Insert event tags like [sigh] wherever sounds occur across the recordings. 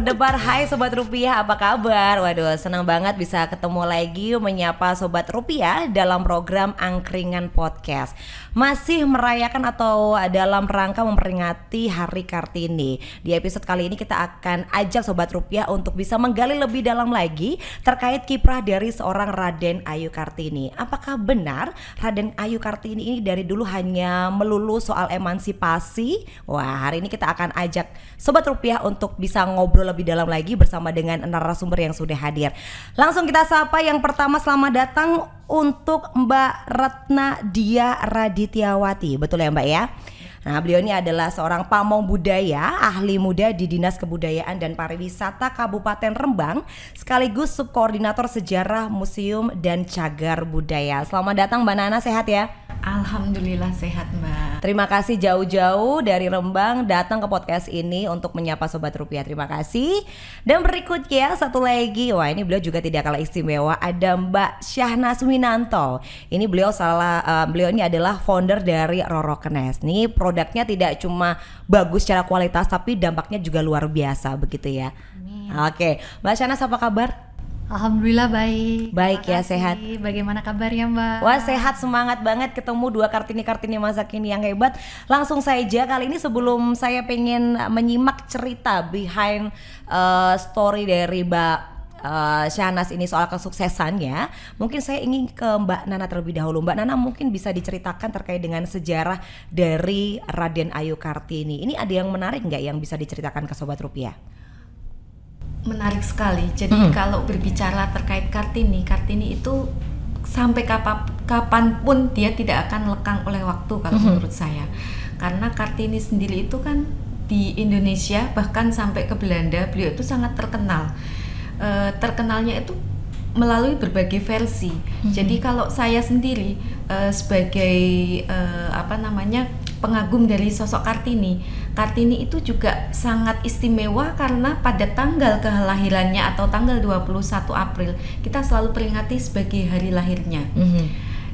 berdebar Hai Sobat Rupiah apa kabar? Waduh senang banget bisa ketemu lagi menyapa Sobat Rupiah dalam program Angkringan Podcast Masih merayakan atau dalam rangka memperingati Hari Kartini Di episode kali ini kita akan ajak Sobat Rupiah untuk bisa menggali lebih dalam lagi Terkait kiprah dari seorang Raden Ayu Kartini Apakah benar Raden Ayu Kartini ini dari dulu hanya melulu soal emansipasi? Wah hari ini kita akan ajak Sobat Rupiah untuk bisa ngobrol lebih dalam lagi bersama dengan narasumber yang sudah hadir. Langsung kita sapa yang pertama selamat datang untuk Mbak Retna Dia Raditya,wati Betul ya Mbak ya? Nah, beliau ini adalah seorang pamong budaya, ahli muda di Dinas Kebudayaan dan Pariwisata Kabupaten Rembang, sekaligus subkoordinator sejarah museum dan cagar budaya. Selamat datang Mbak Nana, sehat ya? Alhamdulillah sehat Mbak. Terima kasih jauh-jauh dari Rembang datang ke podcast ini untuk menyapa Sobat Rupiah. Terima kasih. Dan berikutnya satu lagi, wah ini beliau juga tidak kalah istimewa. Ada Mbak Syahnas Winanto. Ini beliau salah, uh, beliau ini adalah founder dari Roro Kenes. Ini produknya tidak cuma bagus secara kualitas, tapi dampaknya juga luar biasa begitu ya. Amin. Oke, Mbak Syahnas apa kabar? Alhamdulillah baik. Baik ya sehat. Bagaimana kabarnya Mbak? Wah sehat semangat banget ketemu dua kartini kartini masa kini yang hebat. Langsung saja kali ini sebelum saya pengen menyimak cerita behind uh, story dari Mbak uh, Syahnas ini soal kesuksesannya, mungkin saya ingin ke Mbak Nana terlebih dahulu. Mbak Nana mungkin bisa diceritakan terkait dengan sejarah dari Raden Ayu Kartini. Ini ada yang menarik nggak yang bisa diceritakan ke Sobat Rupiah? Menarik sekali. Jadi hmm. kalau berbicara terkait Kartini, Kartini itu sampai kapan kapan pun dia tidak akan lekang oleh waktu kalau hmm. menurut saya. Karena Kartini sendiri itu kan di Indonesia bahkan sampai ke Belanda beliau itu sangat terkenal. E, terkenalnya itu melalui berbagai versi. Hmm. Jadi kalau saya sendiri e, sebagai e, apa namanya pengagum dari sosok Kartini. Kartini itu juga sangat istimewa karena pada tanggal kelahirannya atau tanggal 21 April kita selalu peringati sebagai hari lahirnya. Mm -hmm.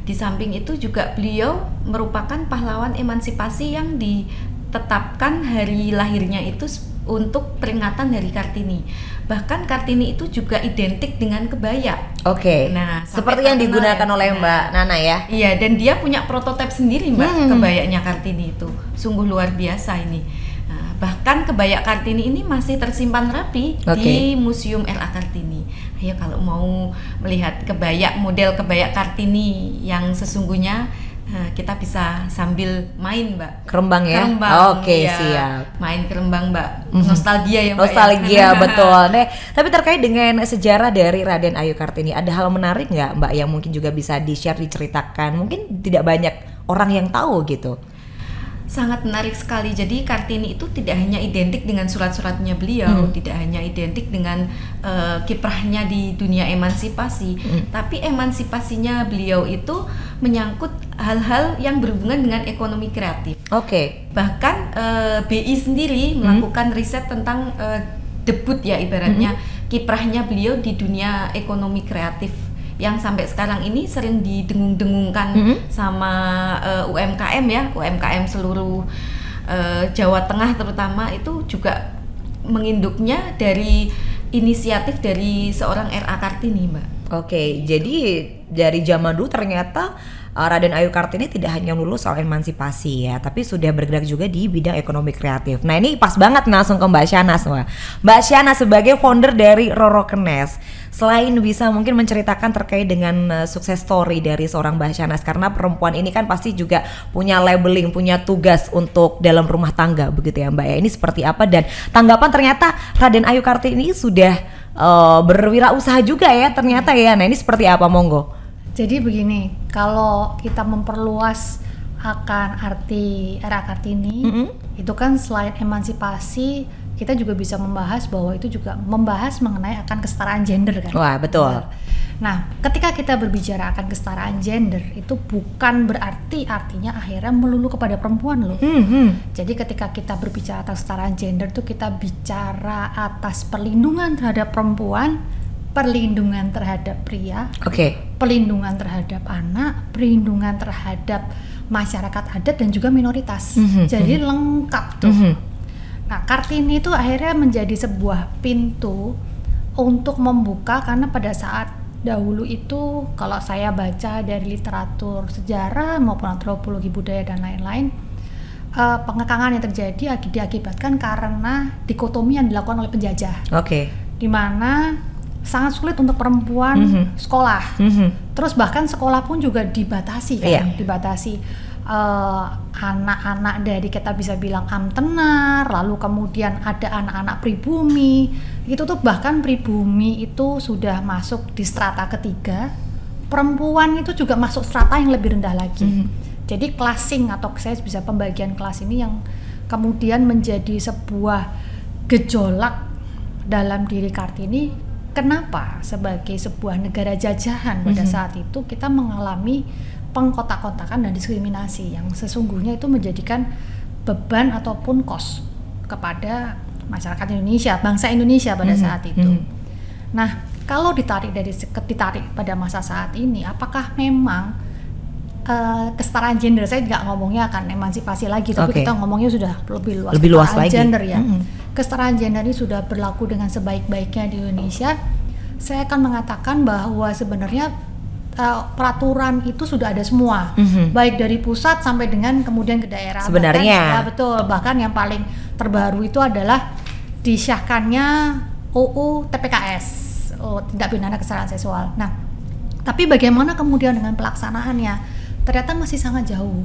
Di samping itu juga beliau merupakan pahlawan emansipasi yang ditetapkan hari lahirnya itu untuk peringatan dari Kartini. Bahkan Kartini itu juga identik dengan kebaya. Oke. Okay. Nah, seperti yang digunakan oleh nah, Mbak Nana ya. Iya, dan dia punya prototipe sendiri Mbak hmm. kebayanya Kartini itu. Sungguh luar biasa ini. Nah, bahkan kebaya Kartini ini masih tersimpan rapi okay. di Museum RA Kartini. Ayo kalau mau melihat kebaya model kebaya Kartini yang sesungguhnya kita bisa sambil main, Mbak. Kerembang ya? Kerembang. Oke, okay, ya. siap. Main kerembang, Mbak. Mhm. Nostalgia ya, Mbak. Ya? Nostalgia, ya? [laughs] betul. Nih, tapi terkait dengan sejarah dari Raden Ayu Kartini, ada hal menarik nggak, Mbak, yang mungkin juga bisa di-share, diceritakan? Mungkin tidak banyak orang yang tahu gitu sangat menarik sekali. Jadi Kartini itu tidak hanya identik dengan surat-suratnya beliau, hmm. tidak hanya identik dengan uh, kiprahnya di dunia emansipasi, hmm. tapi emansipasinya beliau itu menyangkut hal-hal yang berhubungan dengan ekonomi kreatif. Oke. Okay. Bahkan uh, eh, BI sendiri hmm. melakukan riset tentang uh, debut ya ibaratnya hmm. kiprahnya beliau di dunia ekonomi kreatif yang sampai sekarang ini sering didengung-dengungkan mm -hmm. sama uh, eh, UMKM ya, UMKM seluruh uh, Jawa Tengah terutama itu juga menginduknya dari inisiatif dari seorang RA Kartini, Mbak. Oke, jadi dari zaman dulu ternyata uh, Raden Ayu Kartini tidak hanya lulus soal emansipasi ya, tapi sudah bergerak juga di bidang ekonomi kreatif. Nah ini pas banget langsung ke Mbak Syana semua. Mbak Syana sebagai founder dari Roro Kenes, selain bisa mungkin menceritakan terkait dengan uh, sukses story dari seorang Mbak Syana, karena perempuan ini kan pasti juga punya labeling, punya tugas untuk dalam rumah tangga begitu ya Mbak ya. Ini seperti apa dan tanggapan ternyata Raden Ayu Kartini sudah uh, berwirausaha juga ya ternyata ya. Nah ini seperti apa monggo? Jadi begini, kalau kita memperluas akan arti era Kartini, mm -hmm. itu kan selain emansipasi, kita juga bisa membahas bahwa itu juga membahas mengenai akan kesetaraan gender kan. Wah betul. Nah, ketika kita berbicara akan kesetaraan gender, itu bukan berarti artinya akhirnya melulu kepada perempuan loh. Mm -hmm. Jadi ketika kita berbicara atas kesetaraan gender, itu kita bicara atas perlindungan terhadap perempuan perlindungan terhadap pria, okay. perlindungan terhadap anak, perlindungan terhadap masyarakat adat dan juga minoritas. Mm -hmm. Jadi mm -hmm. lengkap tuh. Mm -hmm. Nah, Kartini itu akhirnya menjadi sebuah pintu untuk membuka karena pada saat dahulu itu kalau saya baca dari literatur sejarah maupun antropologi budaya dan lain-lain uh, pengekangan yang terjadi diakibatkan karena dikotomi yang dilakukan oleh penjajah. Oke. Okay. Di mana sangat sulit untuk perempuan mm -hmm. sekolah. Mm -hmm. Terus bahkan sekolah pun juga dibatasi kan, yeah. dibatasi anak-anak uh, dari kita bisa bilang amtenar, lalu kemudian ada anak-anak pribumi, itu tuh bahkan pribumi itu sudah masuk di strata ketiga, perempuan itu juga masuk strata yang lebih rendah lagi. Mm -hmm. Jadi classing atau saya bisa pembagian kelas ini yang kemudian menjadi sebuah gejolak dalam diri Kartini. Kenapa sebagai sebuah negara jajahan pada mm -hmm. saat itu kita mengalami pengkotak-kotakan dan diskriminasi yang sesungguhnya itu menjadikan beban ataupun kos kepada masyarakat Indonesia, bangsa Indonesia pada hmm. saat itu. Hmm. Nah, kalau ditarik dari ditarik pada masa saat ini, apakah memang uh, kesetaraan gender? Saya nggak ngomongnya akan emansipasi lagi, tapi okay. kita ngomongnya sudah lebih luas. Lebih luas lagi. gender ya. Hmm. Kesetaraan gender ini sudah berlaku dengan sebaik-baiknya di Indonesia. Saya akan mengatakan bahwa sebenarnya uh, peraturan itu sudah ada semua, mm-hmm. baik dari pusat sampai dengan kemudian ke daerah. Sebenarnya, bahkan, ya betul. Bahkan yang paling terbaru itu adalah disahkannya UU TPKS, oh, tindak pidana kesalahan seksual. Nah, tapi bagaimana kemudian dengan pelaksanaannya? Ternyata masih sangat jauh.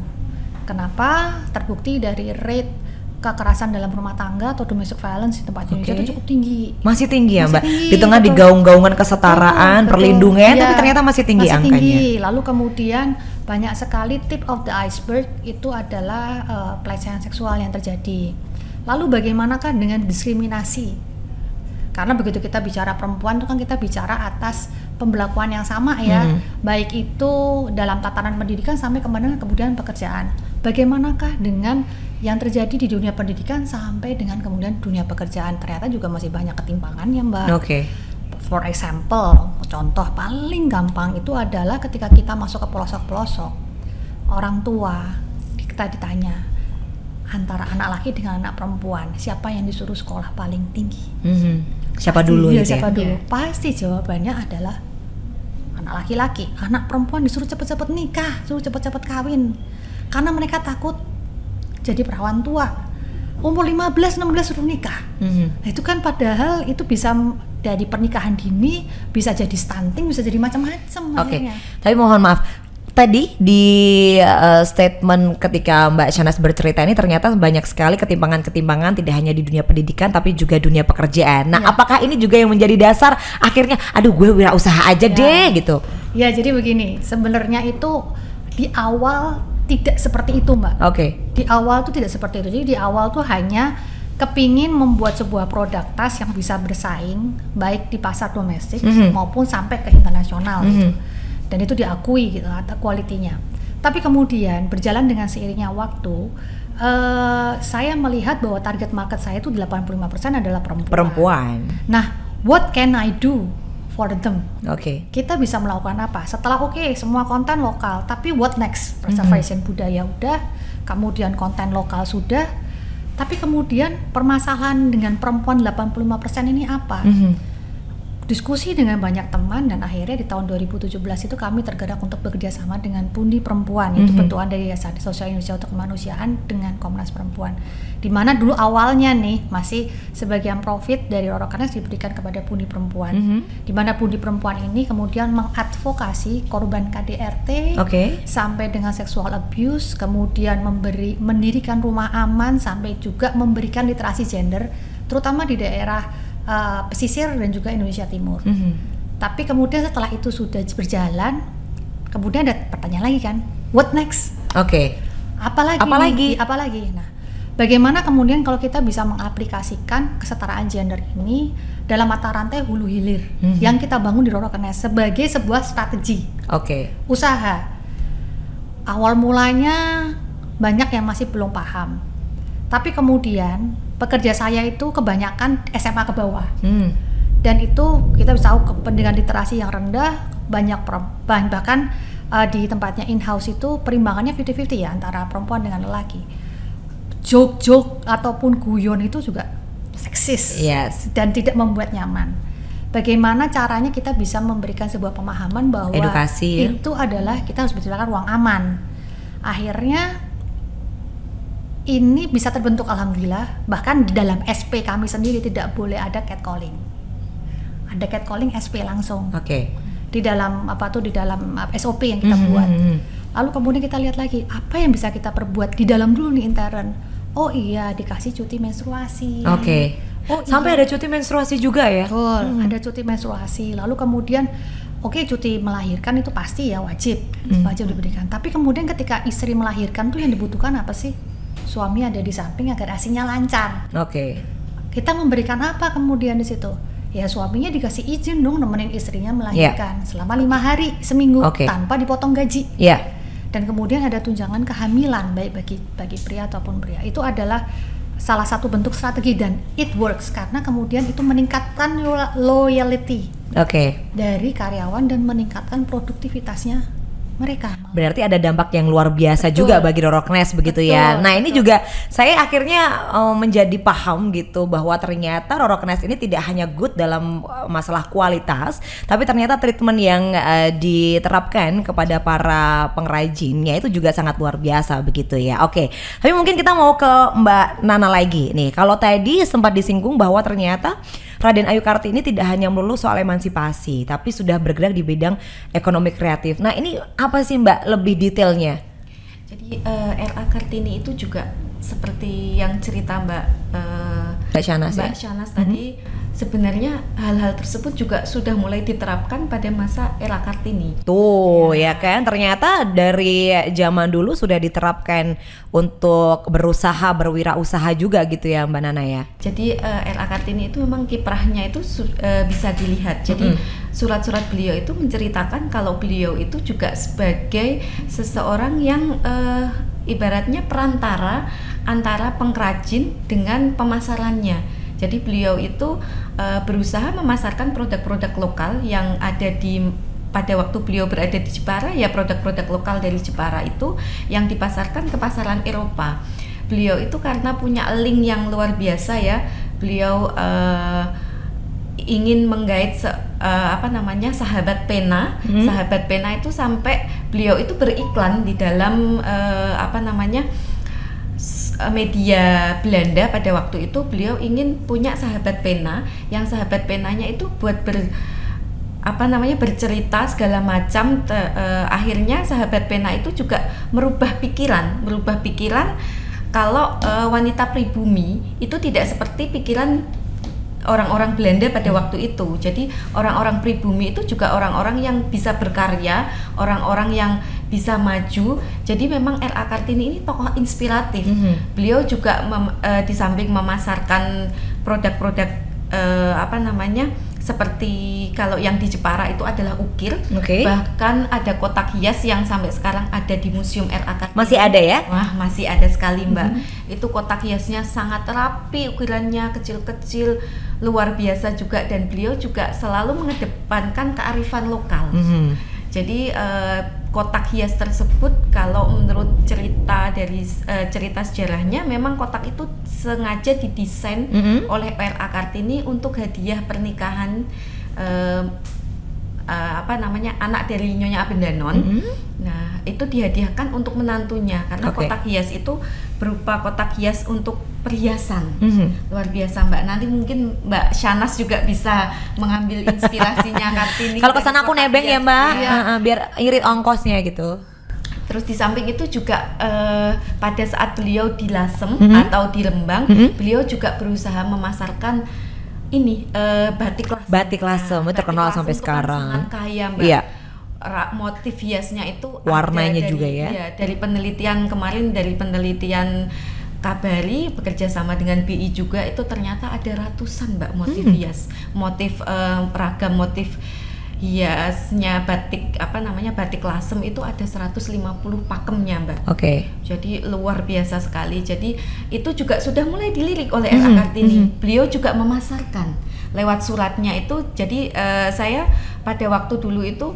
Kenapa? Terbukti dari rate kekerasan dalam rumah tangga atau domestic violence di tempat okay. Indonesia itu cukup tinggi. Masih tinggi ya, Mbak. Tinggi, di tengah digaung-gaungan kesetaraan, betul, perlindungan, ya, tapi ternyata masih tinggi masih angkanya. Tinggi. Lalu kemudian banyak sekali tip of the iceberg itu adalah uh, pelecehan seksual yang terjadi. Lalu bagaimanakah dengan diskriminasi? Karena begitu kita bicara perempuan itu kan kita bicara atas pembelakuan yang sama ya, hmm. baik itu dalam tatanan pendidikan sampai kemudian kemudian pekerjaan. Bagaimanakah dengan yang terjadi di dunia pendidikan sampai dengan kemudian dunia pekerjaan ternyata juga masih banyak ketimpangan ya mbak. Oke. Okay. For example, contoh paling gampang itu adalah ketika kita masuk ke pelosok-pelosok, orang tua kita ditanya antara anak laki dengan anak perempuan siapa yang disuruh sekolah paling tinggi. Mm -hmm. Siapa Pasti, dulu ya, Siapa ya? dulu? Pasti jawabannya adalah anak laki-laki. Anak perempuan disuruh cepet-cepet nikah, suruh cepet-cepet kawin, karena mereka takut jadi perawan tua umur 15 16 sudah nikah. Mm-hmm. Nah, itu kan padahal itu bisa dari pernikahan dini bisa jadi stunting, bisa jadi macam-macam Oke. Okay. Tapi mohon maaf, tadi di uh, statement ketika Mbak Shanas bercerita ini ternyata banyak sekali ketimpangan-ketimpangan tidak hanya di dunia pendidikan tapi juga dunia pekerjaan. Nah, ya. apakah ini juga yang menjadi dasar akhirnya aduh gue wirausaha aja ya. deh gitu. Ya, jadi begini, sebenarnya itu di awal tidak seperti itu mbak. Oke. Okay. Di awal tuh tidak seperti itu. Jadi di awal tuh hanya kepingin membuat sebuah produk tas yang bisa bersaing baik di pasar domestik mm -hmm. maupun sampai ke internasional mm -hmm. gitu. Dan itu diakui gitu atau kualitinya. Tapi kemudian berjalan dengan seiringnya waktu, uh, saya melihat bahwa target market saya itu 85% adalah perempuan. Perempuan. Nah, what can I do for them. Oke. Okay. Kita bisa melakukan apa? Setelah oke okay, semua konten lokal, tapi what next? Preservation mm -hmm. budaya udah, kemudian konten lokal sudah, tapi kemudian permasalahan dengan perempuan 85% ini apa? Mm -hmm diskusi dengan banyak teman dan akhirnya di tahun 2017 itu kami tergerak untuk bekerja sama dengan Pundi Perempuan yaitu mm -hmm. bentukan dari Yayasan Sosial Indonesia untuk Kemanusiaan dengan Komnas Perempuan. Di mana dulu awalnya nih masih sebagian profit dari Rorokanas diberikan kepada Pundi Perempuan. Mm -hmm. Di mana Pundi Perempuan ini kemudian mengadvokasi korban KDRT okay. sampai dengan seksual abuse, kemudian memberi mendirikan rumah aman sampai juga memberikan literasi gender terutama di daerah uh, pesisir dan juga Indonesia Timur. Mm -hmm. Tapi kemudian setelah itu sudah berjalan, kemudian ada pertanyaan lagi kan, what next? Oke. Okay. Apalagi? Apalagi? Apalagi? Nah, bagaimana kemudian kalau kita bisa mengaplikasikan kesetaraan gender ini dalam mata rantai hulu hilir mm -hmm. yang kita bangun di Rorokenes sebagai sebuah strategi. Oke. Okay. Usaha. Awal mulanya banyak yang masih belum paham. Tapi kemudian pekerja saya itu kebanyakan SMA ke bawah. Hmm. Dan itu kita bisa tahu pendidikan literasi yang rendah, banyak bahkan uh, di tempatnya in house itu perimbangannya 50-50 ya antara perempuan dengan lelaki. joke-joke ataupun guyon itu juga seksis Yes. dan tidak membuat nyaman. Bagaimana caranya kita bisa memberikan sebuah pemahaman bahwa Edukasi, ya. itu adalah kita harus menciptakan ruang aman. Akhirnya ini bisa terbentuk alhamdulillah. Bahkan di dalam SP kami sendiri tidak boleh ada catcalling. Ada catcalling SP langsung Oke. di dalam apa tuh di dalam uh, SOP yang kita Mhm, buat. mhm. Lalu kemudian kita lihat lagi apa yang bisa kita perbuat di dalam dulu nih intern. Oh iya dikasih cuti menstruasi. Oke. Oh Sampai iya. ada cuti menstruasi juga ya? Betul, ada cuti menstruasi. Lalu kemudian oke cuti melahirkan itu pasti ya wajib, Hmm. wajib diberikan. Tapi kemudian ketika istri melahirkan tuh yang dibutuhkan apa sih? Suami ada di samping agar asinya lancar. Oke. Kita memberikan apa kemudian di situ? Ya suaminya dikasih izin dong nemenin istrinya melahirkan selama lima hari seminggu Iya. Oke. tanpa dipotong gaji. Ya. Dan kemudian ada tunjangan kehamilan baik bagi bagi pria ataupun pria. Itu adalah salah satu bentuk strategi dan it works karena kemudian itu meningkatkan lo- loyalty Oke. dari karyawan dan meningkatkan produktivitasnya mereka. Berarti ada dampak yang luar biasa Betul. juga bagi Roroknes begitu ya. Betul, Nah, ini betul. juga saya akhirnya eh, menjadi paham gitu bahwa ternyata Roroknes ini tidak hanya good dalam eh, masalah kualitas, tapi ternyata treatment yang eh, diterapkan kepada para pengrajinnya itu juga sangat luar biasa begitu ya. Oke. Tapi mungkin kita mau ke Mbak Nana lagi nih. Kalau tadi sempat disinggung bahwa ternyata Raden Ayu Kartini tidak hanya melulu soal emansipasi, tapi sudah bergerak di bidang ekonomi kreatif. Nah, ini apa sih Mbak lebih detailnya? Jadi eh, RA Kartini itu juga seperti yang cerita Mbak eh, Mbak Shanas ya? Mbak Shanas tadi sebenarnya hal-hal tersebut juga sudah mulai diterapkan pada masa era Kartini. Tuh ya kan ternyata dari zaman dulu sudah diterapkan untuk berusaha berwirausaha juga gitu ya Mbak Nana ya. Jadi eh, RA Kartini itu memang kiprahnya itu eh, bisa dilihat. Jadi surat-surat beliau itu menceritakan kalau beliau itu juga sebagai seseorang yang eh, ibaratnya perantara antara pengrajin dengan pemasarannya. Jadi beliau itu eh, berusaha memasarkan produk-produk lokal yang ada di pada waktu beliau berada di Jepara ya produk-produk lokal dari Jepara itu yang dipasarkan ke pasaran Eropa. Beliau itu karena punya link yang luar biasa ya. Beliau eh, ingin menggait se- eh, apa namanya sahabat pena. Hmm. Sahabat pena itu sampai beliau itu beriklan di dalam eh, apa namanya eh, media Belanda pada waktu itu beliau ingin punya sahabat pena yang sahabat penanya itu buat ber apa namanya bercerita segala macam te- eh, akhirnya sahabat pena itu juga merubah pikiran merubah pikiran kalau eh, wanita pribumi itu tidak seperti pikiran orang-orang Belanda pada waktu itu. Jadi orang-orang pribumi itu juga orang-orang yang bisa berkarya, orang-orang yang bisa maju. Jadi memang R.A. Kartini ini tokoh inspiratif. Mhm. Beliau juga mem- eh, di samping memasarkan produk-produk eh, apa namanya seperti kalau yang di Jepara itu adalah ukir. Oke. Bahkan ada kotak hias yang sampai sekarang ada di Museum R.A. Kartini. Masih ada ya? Wah masih ada sekali mbak. Itu kotak hiasnya sangat rapi, ukurannya kecil-kecil, luar biasa juga dan beliau juga selalu mengedepankan kearifan lokal. Mhm. Jadi eh, kotak hias tersebut kalau menurut cerita dari eh, cerita sejarahnya memang kotak itu sengaja didesain Mhm. oleh R.A. Kartini untuk hadiah pernikahan eh, eh, apa namanya anak dari Nyonya Abendanon. Mhm. Nah, itu dihadiahkan untuk menantunya karena Oke. kotak hias itu berupa kotak hias untuk perhiasan. Mhm. Luar biasa, Mbak. Nanti mungkin Mbak Shanas juga bisa mengambil inspirasinya [laughs] Kartini. Kalau ke sana aku nebeng ya. Mbak, Iya. Heeh, biar irit ongkosnya gitu. Terus di samping itu juga eh, pada saat beliau di Lasem Mhm. atau di Lembang, Mhm. beliau juga berusaha memasarkan ini eh, batik. Batik lasem, itu batik terkenal lasem sampai kan sekarang. sangat kaya, Mbak. Iya. Ra- motif hiasnya itu Warnanya dari- juga ya. iya, dari penelitian kemarin dari penelitian Kabari bekerja sama dengan BI juga itu ternyata ada ratusan mbak motif Hmm. hias motif eh, ragam motif hiasnya batik apa namanya batik lasem itu ada 150 pakemnya mbak Oke. jadi luar biasa sekali. Jadi itu juga sudah mulai dilirik oleh Mhm, R.A. Kartini. mhm. Beliau juga memasarkan lewat suratnya itu. Jadi eh, saya pada waktu dulu itu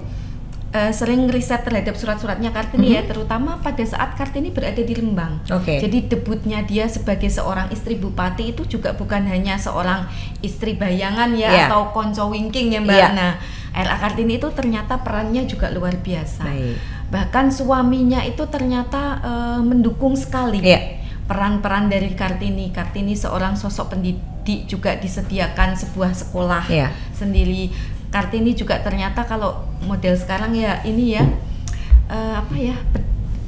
eh, sering riset terhadap surat-suratnya Kartini ya, terutama pada saat Kartini berada di Lembang. Oke. Jadi debutnya dia sebagai seorang istri bupati itu juga bukan hanya seorang istri bayangan ya Iya. atau konco winking ya Mbak. Iya. Nah, LA Kartini itu ternyata perannya juga luar biasa. Baik. Bahkan suaminya itu ternyata eh, mendukung sekali Iya. peran-peran dari Kartini. Kartini seorang sosok pendidik juga disediakan sebuah sekolah Iya. sendiri. Kartini juga ternyata kalau model sekarang ya ini ya eh, apa ya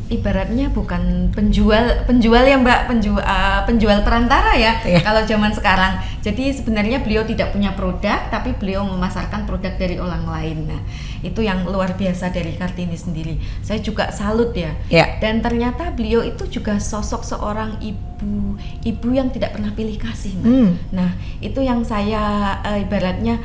ibaratnya bukan penjual penjual ya Mbak penjual penjual perantara ya Iya. kalau zaman sekarang. Jadi sebenarnya beliau tidak punya produk tapi beliau memasarkan produk dari orang lain. Nah, itu yang luar biasa dari Kartini sendiri. Saya juga salut ya. Ya. Dan ternyata beliau itu juga sosok seorang ibu, ibu yang tidak pernah pilih kasih, Mbak. Hmm. Nah, itu yang saya eh, ibaratnya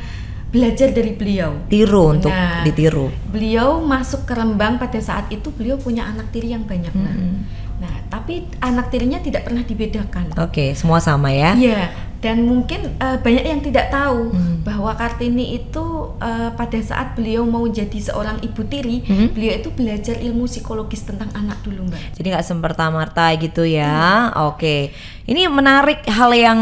belajar dari beliau. Tiru untuk Nah, ditiru. Beliau masuk ke Rembang pada saat itu beliau punya anak tiri yang banyak. Mm-mm. Nah, tapi anak tirinya tidak pernah dibedakan. Oke, semua sama ya. Iya, dan mungkin eh, banyak yang tidak tahu Hmm. bahwa Kartini itu eh, pada saat beliau mau jadi seorang ibu tiri, Hmm. beliau itu belajar ilmu psikologis tentang anak dulu, Mbak. Jadi nggak semperta-merta gitu ya. Oke. Ini menarik hal yang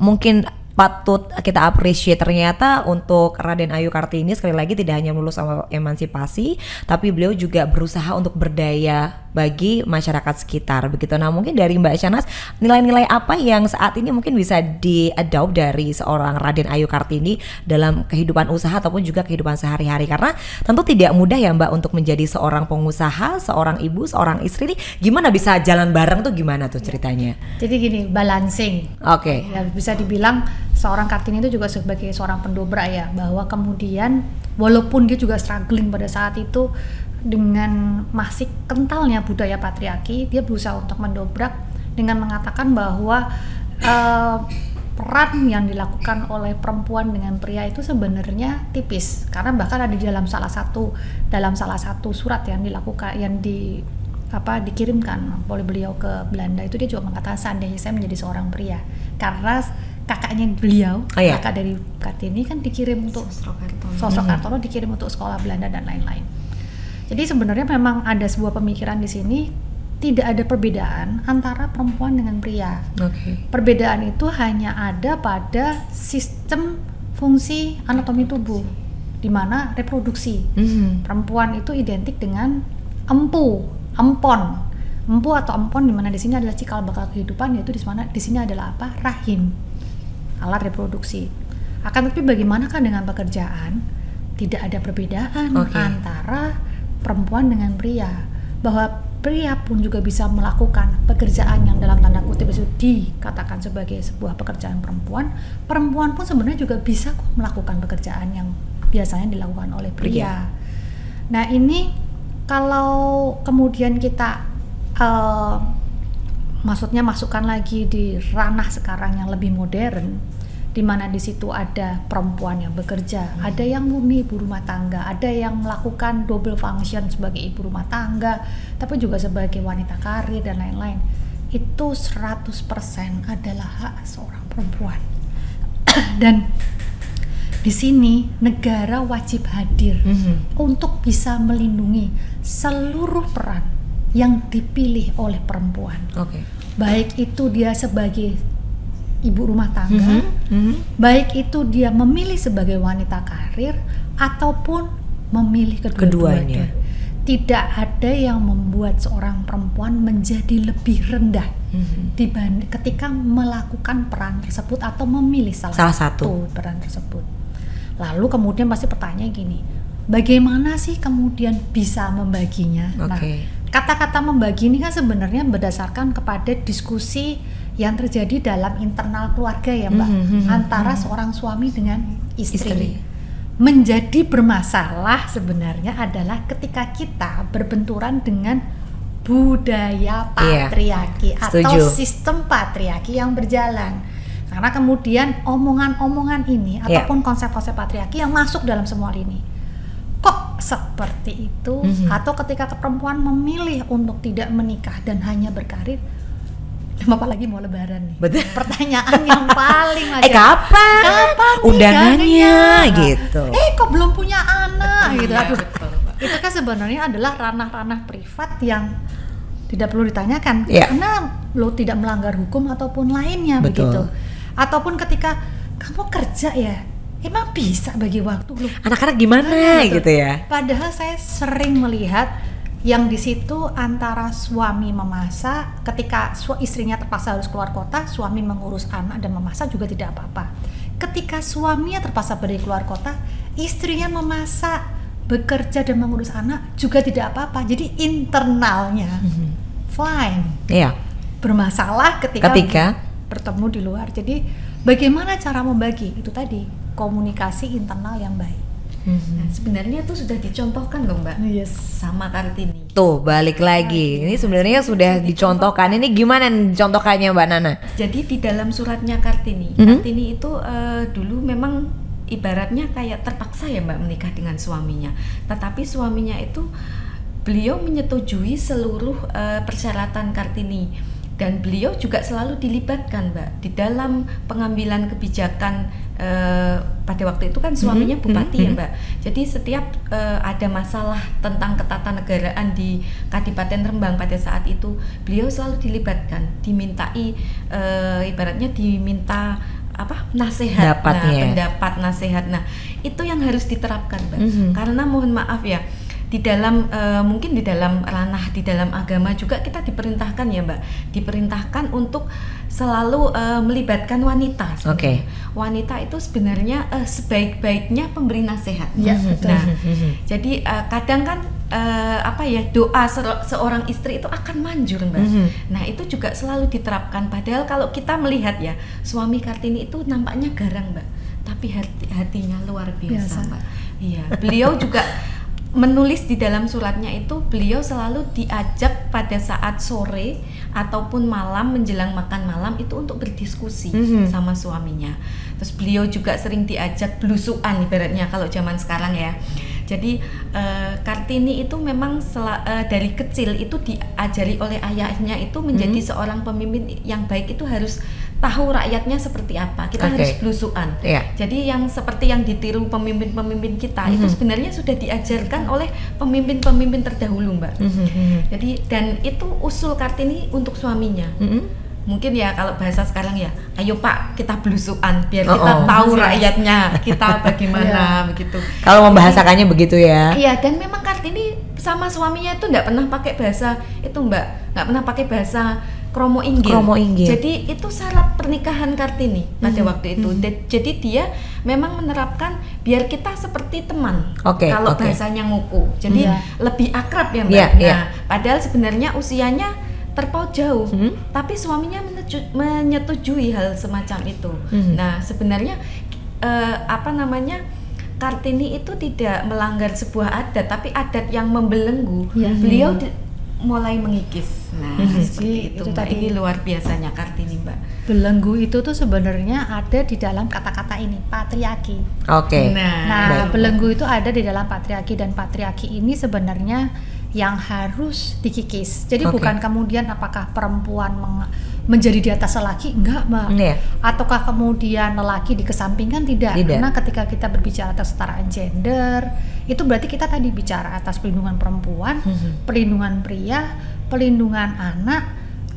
mungkin patut kita appreciate. Ternyata untuk Raden Ayu Kartini sekali lagi tidak hanya lulus sama emansipasi tapi beliau juga berusaha untuk berdaya bagi masyarakat sekitar begitu. Nah mungkin dari Mbak Shanas nilai-nilai apa yang saat ini mungkin bisa di-adopt dari seorang Raden Ayu Kartini dalam kehidupan usaha ataupun juga kehidupan sehari-hari? Karena tentu tidak mudah ya Mbak untuk menjadi seorang pengusaha seorang ibu seorang istri nih. Gimana bisa jalan bareng tuh gimana tuh ceritanya? Jadi gini, balancing. oke. Ya, bisa dibilang seorang Kartini itu juga sebagai seorang pendobrak ya, bahwa kemudian walaupun dia juga struggling pada saat itu dengan masih kentalnya budaya patriarki, dia berusaha untuk mendobrak dengan mengatakan bahwa eh, peran yang dilakukan oleh perempuan dengan pria itu sebenarnya tipis. Karena bahkan ada di dalam salah satu dalam salah satu surat yang dilakukan yang di apa dikirimkan oleh beliau ke Belanda itu dia juga mengatakan seandainya saya menjadi seorang pria. Karena kakaknya beliau Oh, iya. kakak dari Kartini kan dikirim untuk Sosro Kartono. sosok Mhm. Kartono dikirim untuk sekolah Belanda dan lain-lain. Jadi sebenarnya memang ada sebuah pemikiran di sini tidak ada perbedaan antara perempuan dengan pria. oke Perbedaan itu hanya ada pada sistem fungsi anatomi tubuh, di mana reproduksi. Mhm. Perempuan itu identik dengan empu, empon. Empu atau empon di mana di sini adalah cikal bakal kehidupan yaitu di mana di sini adalah apa? rahim. Alat reproduksi. Akan tetapi bagaimanakah dengan pekerjaan? Tidak ada perbedaan Oke. antara perempuan dengan pria. Bahwa pria pun juga bisa melakukan pekerjaan yang dalam tanda kutip itu dikatakan sebagai sebuah pekerjaan perempuan. Perempuan pun sebenarnya juga bisa kok melakukan pekerjaan yang biasanya dilakukan oleh Pria. pria. Nah ini kalau kemudian kita eh, maksudnya masukkan lagi di ranah sekarang yang lebih modern, di mana di situ ada perempuan yang bekerja, ada yang murni ibu rumah tangga, ada yang melakukan double function sebagai ibu rumah tangga, tapi juga sebagai wanita karir dan lain-lain. Itu 100% adalah hak seorang perempuan. [clears throat] dan di sini negara wajib hadir Mhm. untuk bisa melindungi seluruh peran yang dipilih oleh perempuan. oke Baik itu dia sebagai ibu rumah tangga, Mhm. Mhm. baik itu dia memilih sebagai wanita karir ataupun memilih Keduanya. kedua-duanya. Tidak ada yang membuat seorang perempuan menjadi lebih rendah Mhm. dibanding ketika melakukan peran tersebut atau memilih salah, Salah satu. peran tersebut. Lalu kemudian pasti pertanyaan gini, bagaimana sih kemudian bisa membaginya? Nah, Oke. Kata-kata membagi ini kan sebenarnya berdasarkan kepada diskusi yang terjadi dalam internal keluarga ya Mbak, Mhm, mhm, antara mhm. seorang suami dengan istri. Istri. Menjadi bermasalah sebenarnya adalah ketika kita berbenturan dengan budaya Iya, patriarki atau setuju. sistem patriarki yang berjalan. Karena kemudian omongan-omongan ini Iya. ataupun konsep-konsep patriarki yang masuk dalam semua ini. Kok seperti itu? Mhm. Atau ketika perempuan memilih untuk tidak menikah dan hanya berkarir, [laughs] Bapak lagi mau lebaran nih. Betul. Pertanyaan yang paling [laughs] Eh wajar. kapan? Kapan Undangannya gitu. Eh kok belum punya anak gitu. Aduh. itu kan sebenarnya adalah ranah-ranah privat yang tidak perlu ditanyakan Iya. karena lo tidak melanggar hukum ataupun lainnya Betul. begitu. Ataupun ketika kamu kerja ya, emang bisa bagi waktu lo. Anak-anak gimana Betul. gitu ya? Padahal saya sering melihat yang di situ antara suami memasak, ketika su- istrinya terpaksa harus keluar kota, suami mengurus anak dan memasak juga tidak apa-apa. Ketika suaminya terpaksa pergi keluar kota, istrinya memasak, bekerja dan mengurus anak juga tidak apa-apa. Jadi internalnya fine. Iya. Bermasalah ketika, Ketika? bertemu di luar. Jadi bagaimana cara membagi? Itu tadi komunikasi internal yang baik. Nah, sebenarnya itu sudah dicontohkan loh Mbak Yes. sama Kartini. Tuh balik lagi. Ini sebenarnya sudah dicontohkan. Ini gimana contohkannya Mbak Nana? Jadi di dalam suratnya Kartini, Mhm. Kartini itu eh, dulu memang ibaratnya kayak terpaksa ya Mbak menikah dengan suaminya. Tetapi suaminya itu beliau menyetujui seluruh eh, persyaratan Kartini dan beliau juga selalu dilibatkan Mbak di dalam pengambilan kebijakan eh, pada waktu itu kan suaminya Mhm, bupati mhm, ya Mbak. Jadi setiap eh, ada masalah tentang ketatanegaraan di Kadipaten Rembang pada saat itu, beliau selalu dilibatkan, dimintai eh, ibaratnya diminta apa nasihat, nah, pendapat nasihat. Nah, itu yang harus diterapkan, Mbak. Mhm. Karena mohon maaf ya, di dalam eh, mungkin di dalam ranah di dalam agama juga kita diperintahkan ya, Mbak, diperintahkan untuk selalu eh, melibatkan wanita. Oke. Wanita itu sebenarnya eh, sebaik-baiknya pemberi nasihat. Ya, betul. Nah, jadi eh, kadang kan eh, apa ya doa se- seorang istri itu akan manjur mbak. Mhm. Nah itu juga selalu diterapkan. Padahal kalau kita melihat ya suami kartini itu nampaknya garang mbak, tapi hati hatinya luar biasa, Biasa. mbak. Iya, beliau juga [laughs] menulis di dalam suratnya itu beliau selalu diajak pada saat sore ataupun malam menjelang makan malam itu untuk berdiskusi Mhm. sama suaminya. Terus beliau juga sering diajak belusuan ibaratnya kalau zaman sekarang ya. Jadi eh, Kartini itu memang sela- eh, dari kecil itu diajari oleh ayahnya itu menjadi Mhm. seorang pemimpin yang baik itu harus tahu rakyatnya seperti apa. Kita Oke. harus belusuan. Iya. Jadi yang seperti yang ditiru pemimpin-pemimpin kita itu Mhm. sebenarnya sudah diajarkan oleh pemimpin-pemimpin terdahulu, Mbak. Mhm. Jadi dan itu usul Kartini untuk suaminya. Mhm. Mungkin ya kalau bahasa sekarang ya, ayo Pak kita belusuan biar Oh, kita oh. tahu rakyatnya kita bagaimana begitu. Kalau membahasakannya begitu ya. Iya dan memang Kartini sama suaminya itu nggak pernah pakai bahasa itu Mbak, nggak pernah pakai bahasa kromo inggil. Kromo inggil. Jadi itu syarat pernikahan Kartini pada Mhm, waktu itu. Da- Jadi dia memang menerapkan biar kita seperti teman. Oke, Kalau oke. bahasanya nguku, jadi Iya. lebih akrab ya Mbak. Iya, nah, iya. padahal sebenarnya usianya terpaut jauh, Mhm. tapi suaminya menyetujui hal semacam itu. Mhm. Nah sebenarnya eh, apa namanya? Kartini itu tidak melanggar sebuah adat, tapi adat yang membelenggu. Iya. Beliau di- mulai mengikis. Nah, Mhm. seperti Jadi, itu, itu tadi. Ini luar biasanya Kartini, Mbak. Belenggu itu tuh sebenarnya ada di dalam kata-kata ini, patriarki. Oke. Nah, Baik. belenggu itu ada di dalam patriarki dan patriarki ini sebenarnya yang harus dikikis. Jadi Oke. bukan kemudian apakah perempuan meng- menjadi di atas lelaki enggak, Mbak. Iya. Ataukah kemudian lelaki dikesampingkan tidak? Tidak. Karena ketika kita berbicara kesetaraan gender, itu berarti kita tadi bicara atas perlindungan perempuan, Mhm. perlindungan pria, perlindungan anak,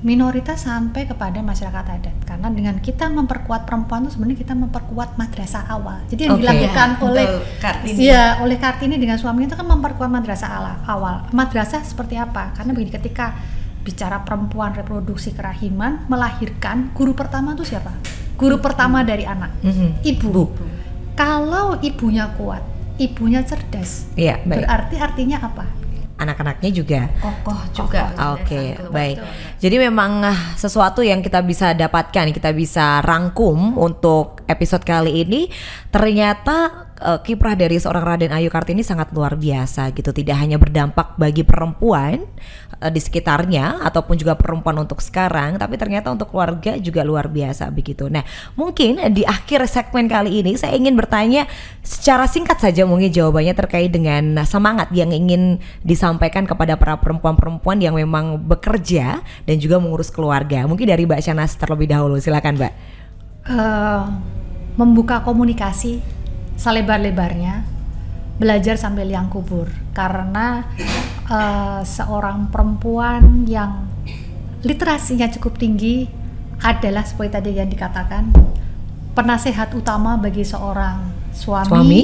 minoritas sampai kepada masyarakat adat. Karena dengan kita memperkuat perempuan itu sebenarnya kita memperkuat madrasah awal. Jadi yang Oke. dilakukan Ya, oleh Kartini. Iya, oleh Kartini dengan suaminya itu kan memperkuat madrasah awal. Madrasah seperti apa? Karena begini ketika bicara perempuan reproduksi kerahiman melahirkan guru pertama itu siapa? Guru pertama dari anak, Mhm. ibu. Bu. Kalau ibunya kuat, ibunya cerdas, Iya, baik. berarti artinya apa? Anak-anaknya juga. Kokoh juga. Oke, penjelasan baik. Jadi memang ah, sesuatu yang kita bisa dapatkan, kita bisa rangkum untuk episode kali ini. Ternyata eh, kiprah dari seorang Raden Ayu Kartini sangat luar biasa gitu. Tidak hanya berdampak bagi perempuan eh, di sekitarnya ataupun juga perempuan untuk sekarang, tapi ternyata untuk keluarga juga luar biasa begitu. Nah, mungkin di akhir segmen kali ini saya ingin bertanya secara singkat saja mungkin jawabannya terkait dengan semangat yang ingin disampaikan kepada para perempuan-perempuan yang memang bekerja dan juga mengurus keluarga. Mungkin dari Mbak Shanas terlebih dahulu, silakan Mbak. Eh, membuka komunikasi selebar-lebarnya, belajar sambil liang kubur karena uh, seorang perempuan yang literasinya cukup tinggi adalah seperti tadi yang dikatakan penasehat utama bagi seorang suami, suami?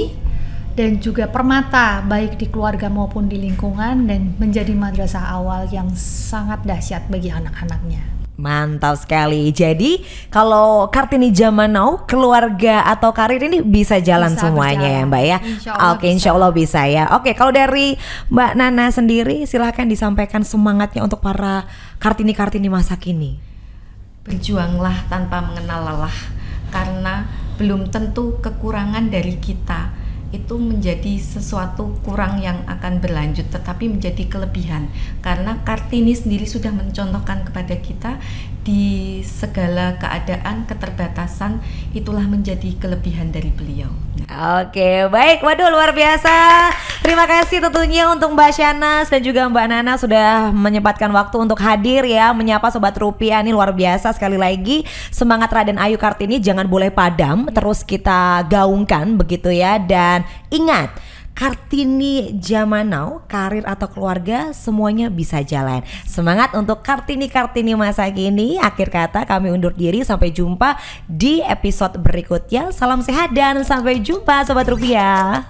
dan juga permata baik di keluarga maupun di lingkungan dan menjadi madrasah awal yang sangat dahsyat bagi anak-anaknya. Mantap sekali. Jadi kalau Kartini zaman now, keluarga atau karir ini bisa jalan bisa semuanya berjalan. ya Mbak ya. Insya Oke, insya Allah bisa ya. Oke, kalau dari Mbak Nana sendiri, silahkan disampaikan semangatnya untuk para Kartini Kartini masa kini. Berjuanglah tanpa mengenal lelah, karena belum tentu kekurangan dari kita itu menjadi sesuatu kurang yang akan berlanjut tetapi menjadi kelebihan karena Kartini sendiri sudah mencontohkan kepada kita di segala keadaan keterbatasan itulah menjadi kelebihan dari beliau. Oke, baik. Waduh, luar biasa. Terima kasih tentunya untuk Mbak Shanas dan juga Mbak Nana sudah menyempatkan waktu untuk hadir ya menyapa sobat rupiah ini luar biasa sekali lagi. Semangat Raden Ayu Kartini jangan boleh padam, terus kita gaungkan begitu ya Ingat, Kartini zaman now, karir atau keluarga semuanya bisa jalan. Semangat untuk Kartini-Kartini masa kini. Akhir kata kami undur diri sampai jumpa di episode berikutnya. Salam sehat dan sampai jumpa sobat rupiah.